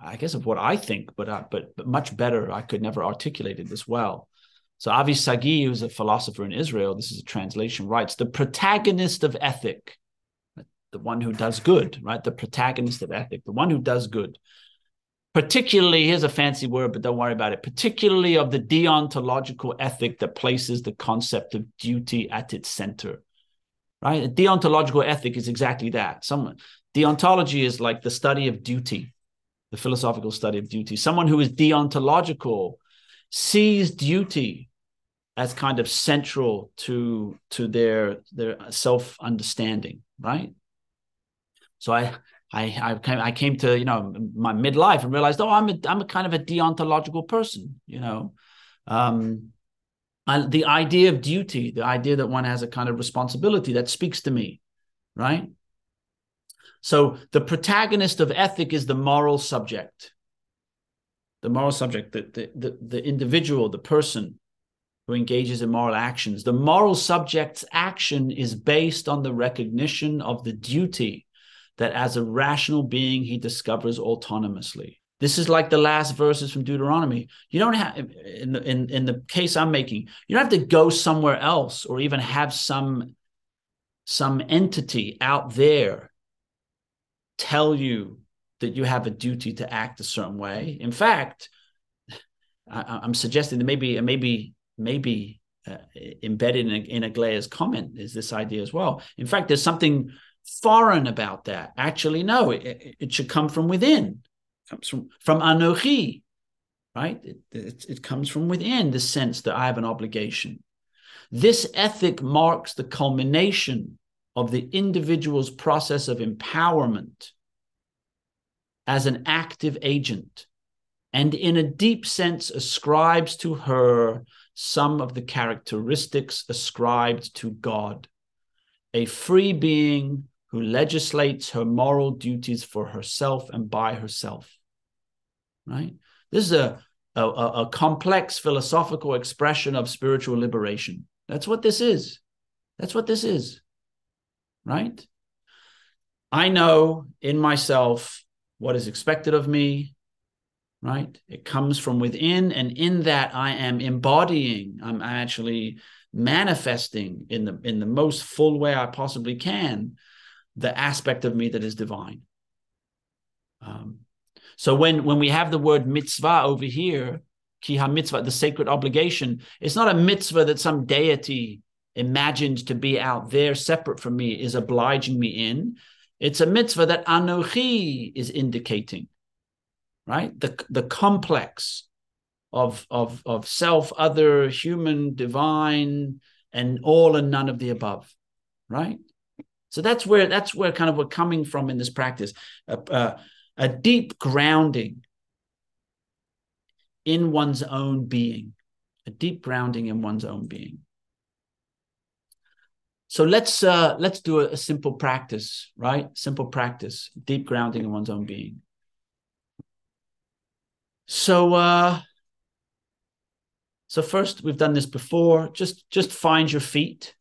Speaker 2: I guess of what I think, but uh, but but much better. I could never articulate it this well. So Avi Sagi, who's a philosopher in Israel, this is a translation, writes the protagonist of ethic, the one who does good, right? The protagonist of ethic, the one who does good. Particularly, here's a fancy word, but don't worry about it. Particularly of the deontological ethic that places the concept of duty at its center, right? A deontological ethic is exactly that. Someone deontology is like the study of duty, the philosophical study of duty. Someone who is deontological sees duty as kind of central to to their their self understanding, right? So I I I came, I came to you know my midlife and realized oh I'm a I'm a kind of a deontological person, you know. Um, I, the idea of duty, the idea that one has a kind of responsibility that speaks to me, right? So the protagonist of ethic is the moral subject. The moral subject, the, the, the, the individual, the person, who engages in moral actions. The moral subject's action is based on the recognition of the duty that as a rational being he discovers autonomously. This is like the last verses from Deuteronomy. You don't have, in the, in, in the case I'm making, you don't have to go somewhere else or even have some, some entity out there tell you that you have a duty to act a certain way. In fact, I, am suggesting that maybe maybe maybe uh, embedded in, in Aglaya's comment is this idea as well. In fact, there's something foreign about that. Actually, no, it, it should come from within. It comes from from anochi, right? It, it, it comes from within the sense that I have an obligation. This ethic marks the culmination of the individual's process of empowerment as an active agent, and in a deep sense ascribes to her some of the characteristics ascribed to God, a free being who legislates her moral duties for herself and by herself. Right? This is a, a, a complex philosophical expression of spiritual liberation. That's what this is. That's what this is. Right? I know in myself what is expected of me, right? It comes from within, and in that I am embodying, I'm actually manifesting in the in the most full way I possibly can the aspect of me that is divine. Um, so when when we have the word mitzvah over here, ki mitzvah, the sacred obligation, it's not a mitzvah that some deity imagined to be out there separate from me is obliging me in. It's a mitzvah that anochi is indicating right? The, the complex of, of, of self, other, human, divine, and all and none of the above, right? So that's where that's where kind of we're coming from in this practice, a, a, a deep grounding in one's own being, a deep grounding in one's own being. So let's uh, let's do a, a simple practice, right? Simple practice, deep grounding in one's own being. So uh so first we've done this before. Just just find your feet.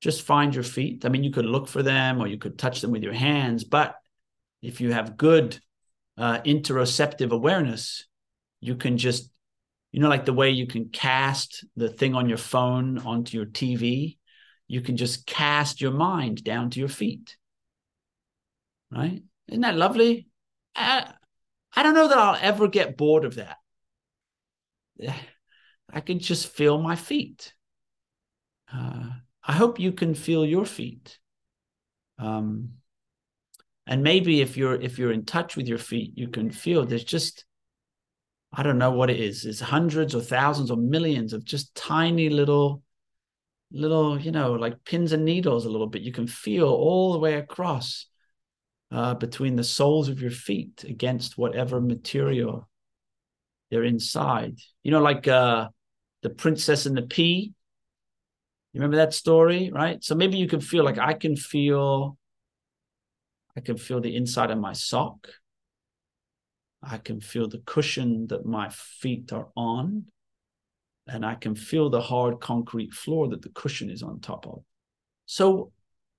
Speaker 2: Just find your feet. I mean, you could look for them or you could touch them with your hands, but if you have good uh, interoceptive awareness, you can just, you know, like the way you can cast the thing on your phone onto your TV, you can just cast your mind down to your feet. right? Isn't that lovely? I, I don't know that I'll ever get bored of that. I can just feel my feet. Uh, I hope you can feel your feet. Um, and maybe if you're if you're in touch with your feet, you can feel there's just I don't know what it is. It's hundreds or thousands or millions of just tiny little little, you know, like pins and needles a little bit. You can feel all the way across uh, between the soles of your feet against whatever material they're inside. You know, like uh, the princess and the pea. You remember that story, right? So maybe you can feel like I can feel, I can feel the inside of my sock. I can feel the cushion that my feet are on and I can feel the hard concrete floor that the cushion is on top of. So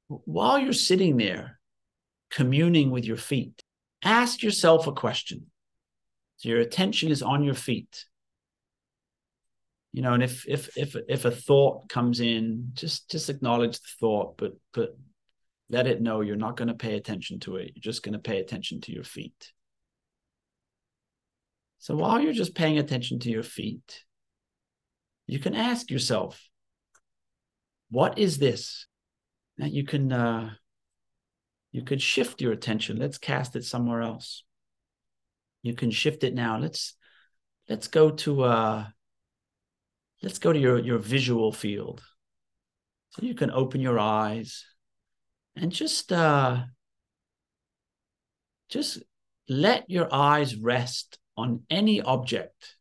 Speaker 2: while you're sitting there communing with your feet, ask yourself a question. So your attention is on your feet. You know, and if if if if a thought comes in, just just acknowledge the thought, but but let it know you're not going to pay attention to it. You're just going to pay attention to your feet. So while you're just paying attention to your feet, you can ask yourself, what is this? That you can uh, you could shift your attention. Let's cast it somewhere else. You can shift it now. Let's let's go to uh let's go to your your visual field. So you can open your eyes and just uh just let your eyes rest on any object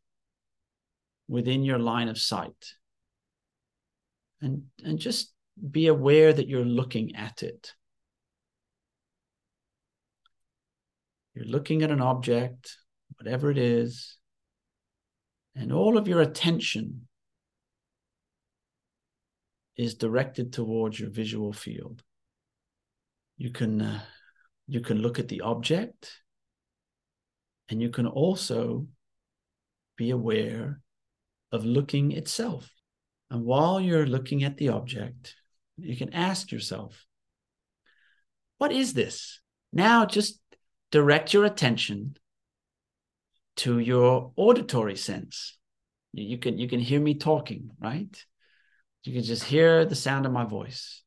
Speaker 2: within your line of sight. And, and just be aware that you're looking at it. You're looking at an object, whatever it is, and all of your attention is directed towards your visual field. You can uh, you can look at the object and you can also be aware of looking itself. And while you're looking at the object, you can ask yourself, what is this? Now just direct your attention to your auditory sense. You can you can hear me talking, right? You can just hear the sound of my voice.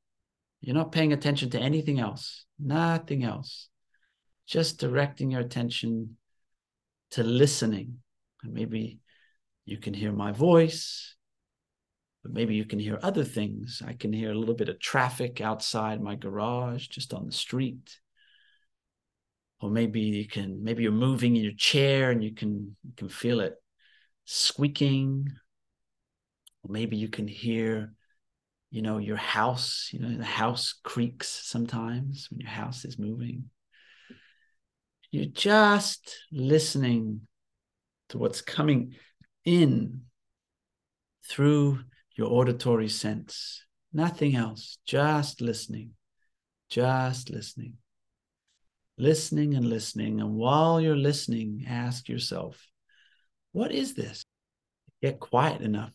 Speaker 2: You're not paying attention to anything else, nothing else. Just directing your attention to listening. And maybe you can hear my voice, but maybe you can hear other things. I can hear a little bit of traffic outside my garage, just on the street. Or maybe you can, maybe you're moving in your chair and you can you can feel it squeaking. Or maybe you can hear, you know, your house, you know, the house creaks sometimes when your house is moving. You're just listening to what's coming in through your auditory sense. Nothing else, just listening, just listening, listening and listening. And while you're listening, ask yourself, what is this? Get quiet enough.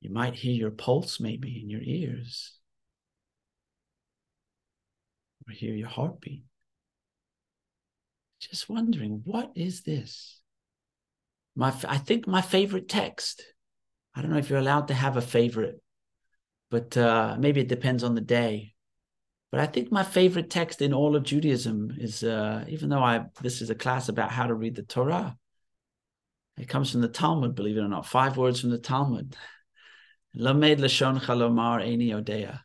Speaker 2: You might hear your pulse maybe in your ears, or hear your heartbeat. Just wondering, what is this? my I think my favorite text. I don't know if you're allowed to have a favorite, but uh, maybe it depends on the day. But I think my favorite text in all of Judaism is, uh, even though I this is a class about how to read the Torah, it comes from the Talmud. Believe it or not, five words from the Talmud. Lamed lashon chalomar eni odea.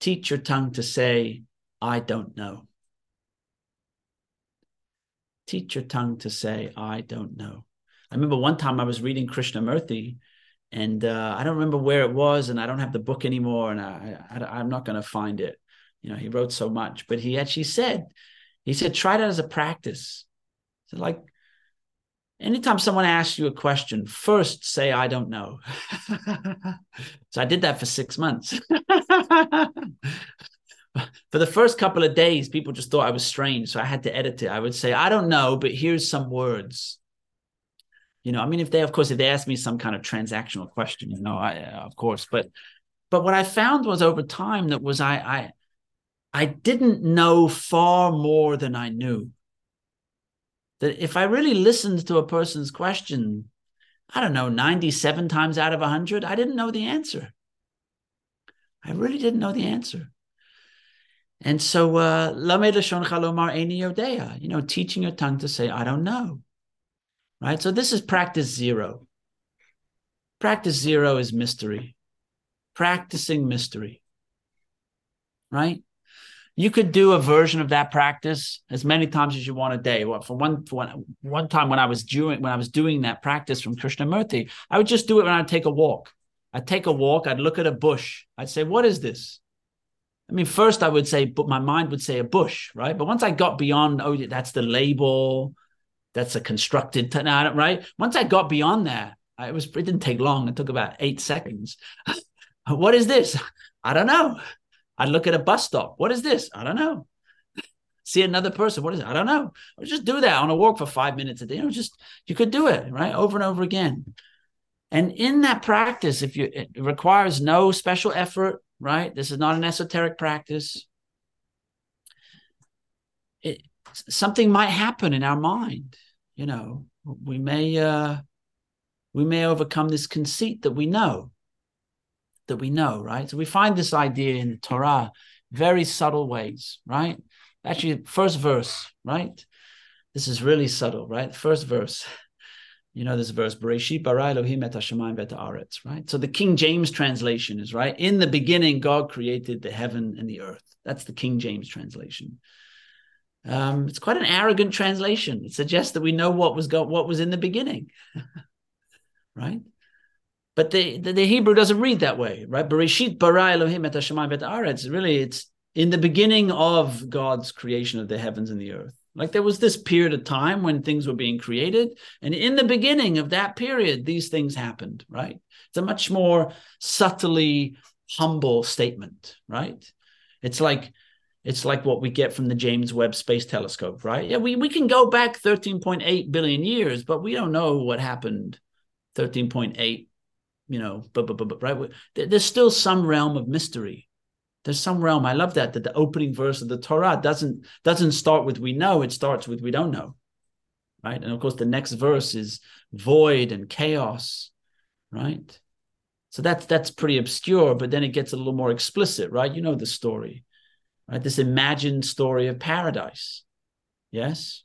Speaker 2: Teach your tongue to say, "I don't know." Teach your tongue to say, "I don't know." I remember one time I was reading Krishnamurti, and uh, I don't remember where it was, and I don't have the book anymore, and I, I am not going to find it. You know, he wrote so much, but he actually said, he said, try that as a practice. So like, anytime someone asks you a question, first say, I don't know. so I did that for six months. for the first couple of days, people just thought I was strange. So I had to edit it. I would say, I don't know, but here's some words you know i mean if they of course if they ask me some kind of transactional question you know i of course but but what i found was over time that was i i I didn't know far more than I knew. That if I really listened to a person's question, I don't know, 97 times out of 100, I didn't know the answer. I really didn't know the answer. And so, uh, you know, teaching your tongue to say, I don't know. Right? So this is practice zero. Practice zero is mystery. Practicing mystery. Right? You could do a version of that practice as many times as you want a day. Well, for one, for one, one time when I was doing when I was doing that practice from Krishnamurti, I would just do it when I'd take a walk. I'd take a walk, I'd look at a bush, I'd say, What is this? I mean, first I would say, but my mind would say a bush, right? But once I got beyond, oh, that's the label, that's a constructed, right? Once I got beyond that, it was it didn't take long. It took about eight seconds. what is this? I don't know. I'd look at a bus stop. What is this? I don't know. See another person. What is it? I don't know. Or just do that on a walk for five minutes a day. You know, just you could do it right over and over again. And in that practice, if you it requires no special effort, right? This is not an esoteric practice. It, something might happen in our mind. You know, we may uh, we may overcome this conceit that we know, that we know, right? So we find this idea in the Torah, very subtle ways, right? Actually, first verse, right? This is really subtle, right? First verse. You know this verse, Bereshit right? So the King James translation is right. In the beginning, God created the heaven and the earth. That's the King James translation. Um, it's quite an arrogant translation. It suggests that we know what was go- what was in the beginning, right? But the, the, the, Hebrew doesn't read that way, right? Bereshit bara Elohim et hashamayim v'et haaretz. Really, it's in the beginning of God's creation of the heavens and the earth. Like there was this period of time when things were being created. And in the beginning of that period, these things happened, right? It's a much more subtly humble statement, right? It's like it's like what we get from the James Webb Space Telescope, right? Yeah, we, we can go back 13.8 billion years, but we don't know what happened 13.8, you know, but, but, but, right? There's still some realm of mystery. There's some realm i love that that the opening verse of the torah doesn't doesn't start with we know it starts with we don't know right? And of course the next verse is void and chaos right? So that's that's pretty obscure but then it gets a little more explicit right? You know the story right? This imagined story of paradise. Yes?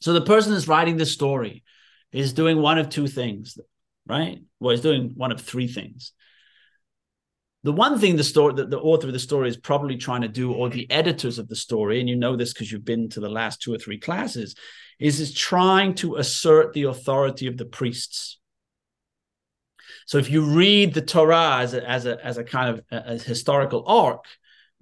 Speaker 2: So the person that's writing the story is doing one of two things right? Well he's doing one of three things. The one thing the story that the author of the story is probably trying to do or the editors of the story and you know this because you've been to the last two or three classes is is trying to assert the authority of the priests. So if you read the torah as a, as a, as a kind of a, a historical arc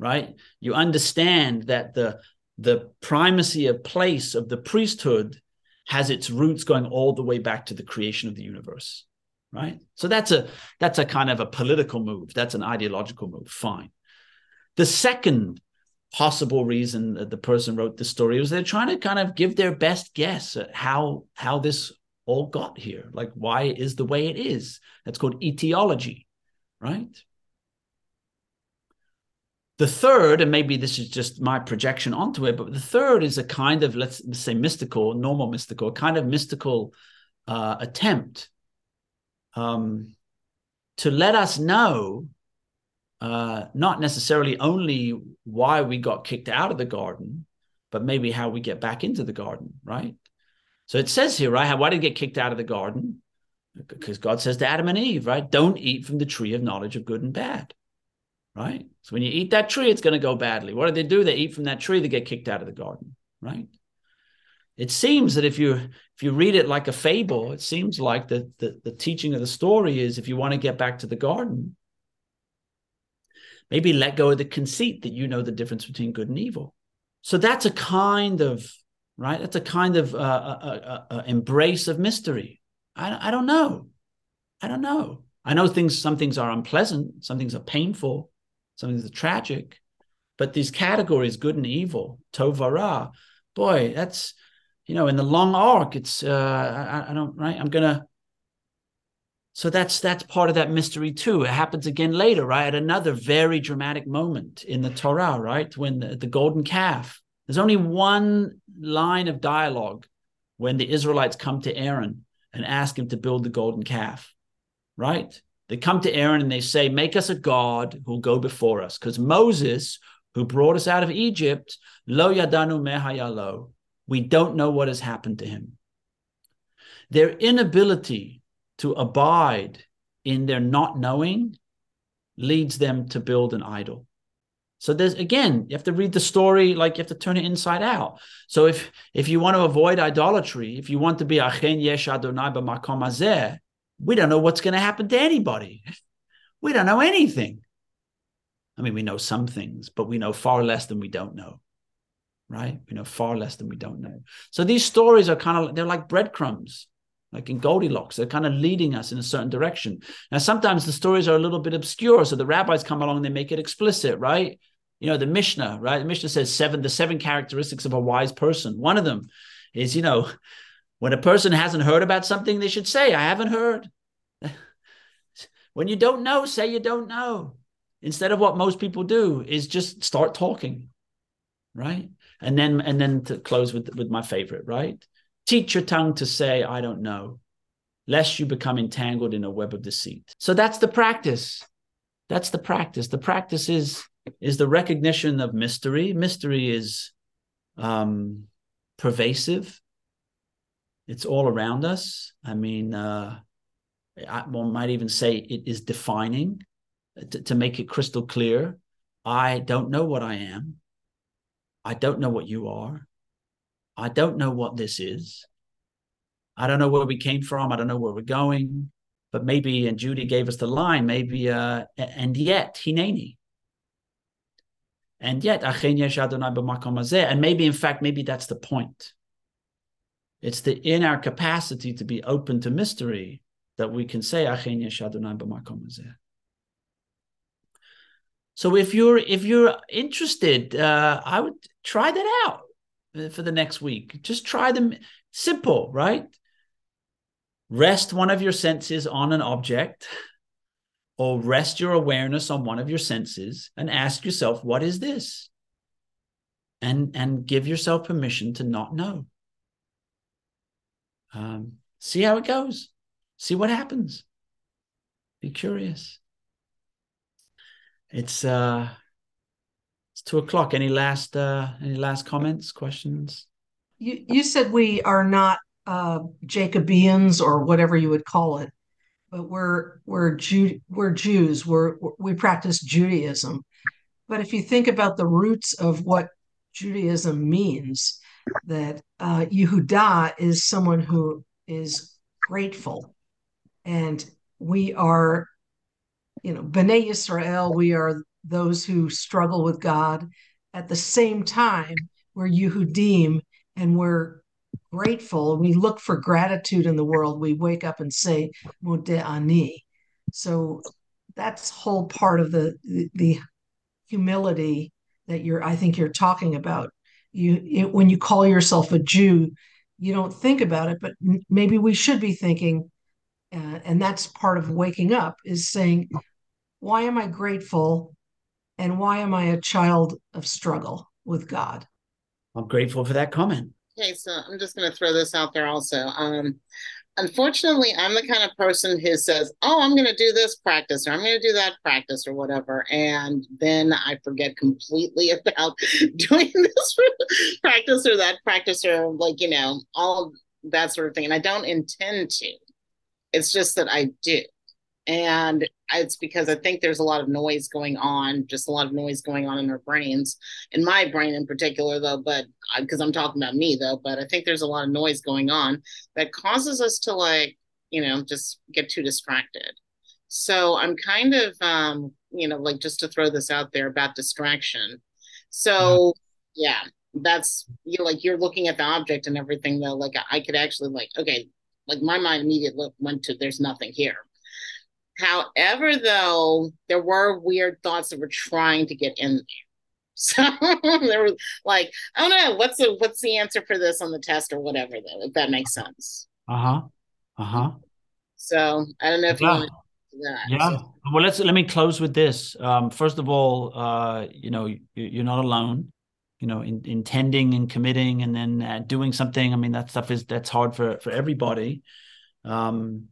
Speaker 2: right you understand that the the primacy of place of the priesthood has its roots going all the way back to the creation of the universe right? So that's a that's a kind of a political move. That's an ideological move. Fine. The second possible reason that the person wrote the story was they're trying to kind of give their best guess at how how this all got here. Like why it is the way it is. That's called etiology, right? The third, and maybe this is just my projection onto it, but the third is a kind of let's say mystical, normal mystical, kind of mystical uh, attempt um, to let us know uh, not necessarily only why we got kicked out of the garden, but maybe how we get back into the garden, right? So it says here, right? Why did we get kicked out of the garden? Because God says to Adam and Eve, right? Don't eat from the tree of knowledge of good and bad, right? So when you eat that tree, it's going to go badly. What do they do? They eat from that tree, they get kicked out of the garden, right? it seems that if you if you read it like a fable, it seems like the, the, the teaching of the story is if you want to get back to the garden, maybe let go of the conceit that you know the difference between good and evil. So that's a kind of right. That's a kind of uh, a, a, uh, embrace of mystery. I, I don't know. I don't know. I know things. Some things are unpleasant. Some things are painful. Some things are tragic. But these categories, good and evil, tovara, boy, that's you know, in the long arc, it's uh, I, I don't right. I'm gonna So that's that's part of that mystery too. It happens again later, right? At another very dramatic moment in the Torah, right? When the, the golden calf. There's only one line of dialogue when the Israelites come to Aaron and ask him to build the golden calf, right? They come to Aaron and they say, Make us a God who'll go before us. Because Moses, who brought us out of Egypt, lo yadanu mehayalo, we don't know what has happened to him. Their inability to abide in their not knowing leads them to build an idol. So there's again, you have to read the story like you have to turn it inside out. So if if you want to avoid idolatry, if you want to be achen yesh Adonai b'makom hazeh, we don't know what's going to happen to anybody. We don't know anything. I mean, we know some things, but we know far less than we don't know. Right? We know far less than we don't know. So these stories are kind of they're like breadcrumbs like in Goldilocks. They're kind of leading us in a certain direction. Now, sometimes the stories are a little bit obscure. So the rabbis come along and they make it explicit, right? You know, the Mishnah, right? The Mishnah says seven, the seven characteristics of a wise person. One of them is, you know, when a person hasn't heard about something, they should say, I haven't heard. when you don't know, say you don't know. Instead of what most people do is just start talking, right? And then and then to close with with my favorite, right? Teach your tongue to say, I don't know, lest you become entangled in a web of deceit. So that's the practice. That's the practice. The practice is, is the recognition of mystery. Mystery is um, pervasive. It's all around us. I mean, uh, I, one might even say it is defining to, to make it crystal clear. I don't know what I am. I don't know what you are. I don't know what this is. I don't know where we came from. I don't know where we're going. But maybe, and Judy gave us the line, maybe, uh, and yet, Hineni. And yet, and maybe, in fact, maybe that's the point. It's the in our capacity to be open to mystery that we can say So if you're if you're interested, uh, I would try that out for the next week. Just try them. Simple, right? Rest one of your senses on an object or rest your awareness on one of your senses and ask yourself, what is this? And, and give yourself permission to not know. Um, see how it goes. See what happens. Be curious. It's uh it's two o'clock. Any last uh, any last comments, questions?
Speaker 5: You you said we are not uh, Jacobeans or whatever you would call it, but we're we're Jew we're Jews. We're we practice Judaism. But if you think about the roots of what Judaism means, that uh, Yehuda is someone who is grateful, and we are, you know, Bnei Israel. We are those who struggle with God. At the same time, we're Yehudim and we're grateful. We look for gratitude in the world. We wake up and say, Modeh Ani. So that's whole part of the, the, the humility that you're, I think you're talking about. You, it, when you call yourself a Jew, you don't think about it, but maybe we should be thinking, uh, and that's part of waking up is saying, why am I grateful and why am I a child of struggle with God?
Speaker 2: I'm grateful for that comment.
Speaker 6: Okay, so I'm just going to throw this out there also. Um, unfortunately, I'm the kind of person who says, Oh, I'm going to do this practice or I'm going to do that practice or whatever. And then I forget completely about doing this practice or that practice or like, you know, all that sort of thing. And I don't intend to. It's just that I do and it's because I think there's a lot of noise going on, just a lot of noise going on in our brains, in my brain in particular, though. But because I'm talking about me, though, but I think there's a lot of noise going on that causes us to like, you know, just get too distracted. So I'm kind of, um, you know, like just to throw this out there about distraction. So yeah, that's you know, like you're looking at the object and everything though. Like I could actually like, okay, like my mind immediately went to there's nothing here However, though, there were weird thoughts that were trying to get in there. So they were like, "Oh no, what's the what's the answer for this on the test or whatever?" Though, if that makes sense.
Speaker 2: Uh huh. Uh huh.
Speaker 6: So I don't know if
Speaker 2: Yeah.
Speaker 6: you want to that.
Speaker 2: Yeah.
Speaker 6: So-
Speaker 2: Well, let's let me close with this. Um, first of all, uh, you know, you, you're not alone. You know, in, intending and committing, and then uh, doing something. I mean, that stuff is that's hard for for everybody. Um,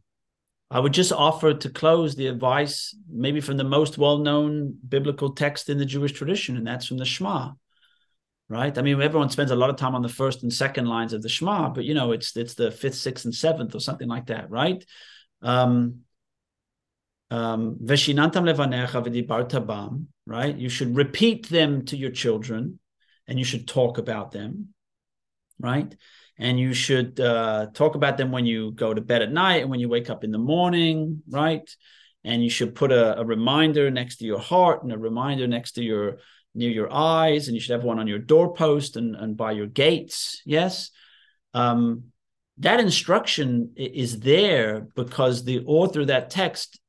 Speaker 2: I would just offer to close the advice, maybe from the most well-known biblical text in the Jewish tradition, and that's from the Shema. Right. I mean, everyone spends a lot of time on the first and second lines of the Shema, but you know, it's it's the fifth, sixth, and seventh, or something like that, right? Um, um, right? You should repeat them to your children, and you should talk about them, right? And you should uh, talk about them when you go to bed at night and when you wake up in the morning, right? And you should put a, a reminder next to your heart and a reminder next to your near your eyes, and you should have one on your doorpost and, and by your gates. Yes. Um, that instruction is there because the author of that text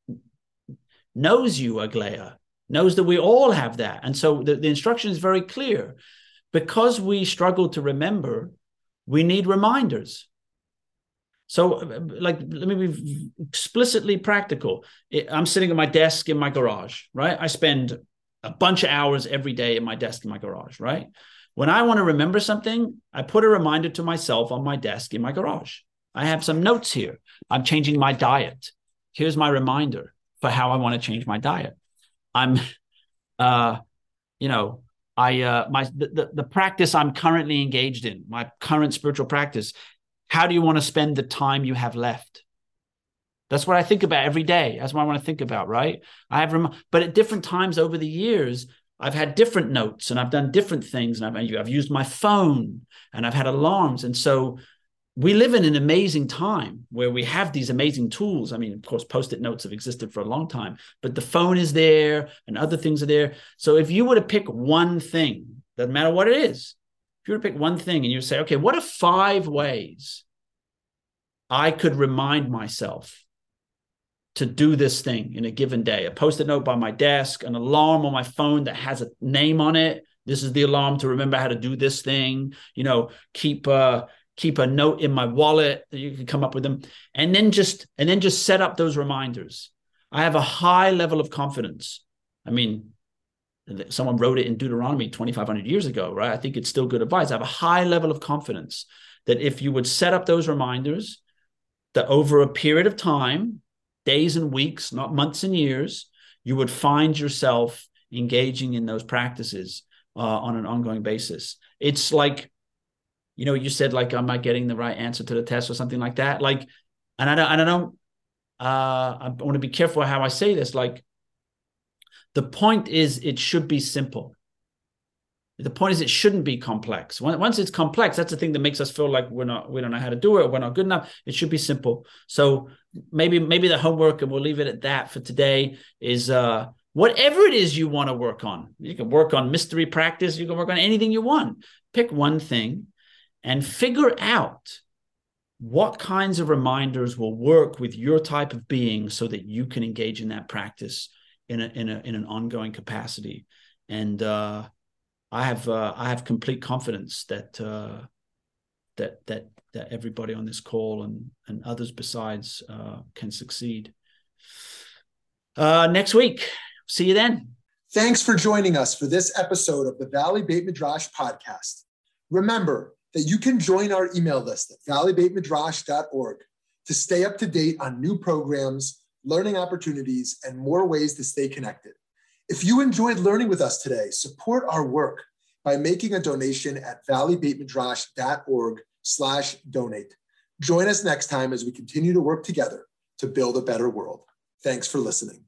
Speaker 2: knows you, Aglaya, knows that we all have that. And so the, the instruction is very clear. Because we struggle to remember, we need reminders. So, like, let me be explicitly practical. I'm sitting at my desk in my garage, right? I spend a bunch of hours every day at my desk in my garage, right? When I want to remember something, I put a reminder to myself on my desk in my garage. I have some notes here. I'm changing my diet. Here's my reminder for how I want to change my diet. I'm, uh, you know, I uh, my the, the practice I'm currently engaged in, my current spiritual practice. How do you want to spend the time you have left? That's what I think about every day. That's what I want to think about, right? I have, rem- but at different times over the years, I've had different notes and I've done different things, and I've I've used my phone and I've had alarms, and so we live in an amazing time where we have these amazing tools. I mean, of course, post-it notes have existed for a long time, but the phone is there and other things are there. So if you were to pick one thing, doesn't matter what it is, if you were to pick one thing and you say, okay, what are five ways I could remind myself to do this thing in a given day? A post-it note by my desk, an alarm on my phone that has a name on it. This is the alarm to remember how to do this thing. You know, keep uh keep a note in my wallet you can come up with them. And then just and then just set up those reminders. I have a high level of confidence. I mean someone wrote it in deuteronomy 2500 years ago right? I think it's still good advice. I have a high level of confidence that if you would set up those reminders that over a period of time days and weeks not months and years you would find yourself engaging in those practices uh, on an ongoing basis. It's like you know, you said like, am I getting the right answer to the test or something like that? Like, and I don't, I don't, uh, I want to be careful how I say this. Like, the point is, it should be simple. The point is, it shouldn't be complex. Once it's complex, that's the thing that makes us feel like we're not, we don't know how to do it. We're not good enough. It should be simple. So maybe, maybe the homework, and we'll leave it at that for today, is uh, whatever it is you want to work on. You can work on mystery practice. You can work on anything you want. Pick one thing and figure out what kinds of reminders will work with your type of being so that you can engage in that practice in a, in, a, in an ongoing capacity. And uh, i have uh, i have complete confidence that uh, that that that everybody on this call and and others besides uh, can succeed. Uh, next week. See you then.
Speaker 1: Thanks for joining us for this episode of the Valley Beit Midrash podcast. Remember that you can join our email list at valleybeitmidrash.org to stay up to date on new programs, learning opportunities, and more ways to stay connected. If you enjoyed learning with us today, support our work by making a donation at valleybeitmidrash.org slash donate. Join us next time as we continue to work together to build a better world. Thanks for listening.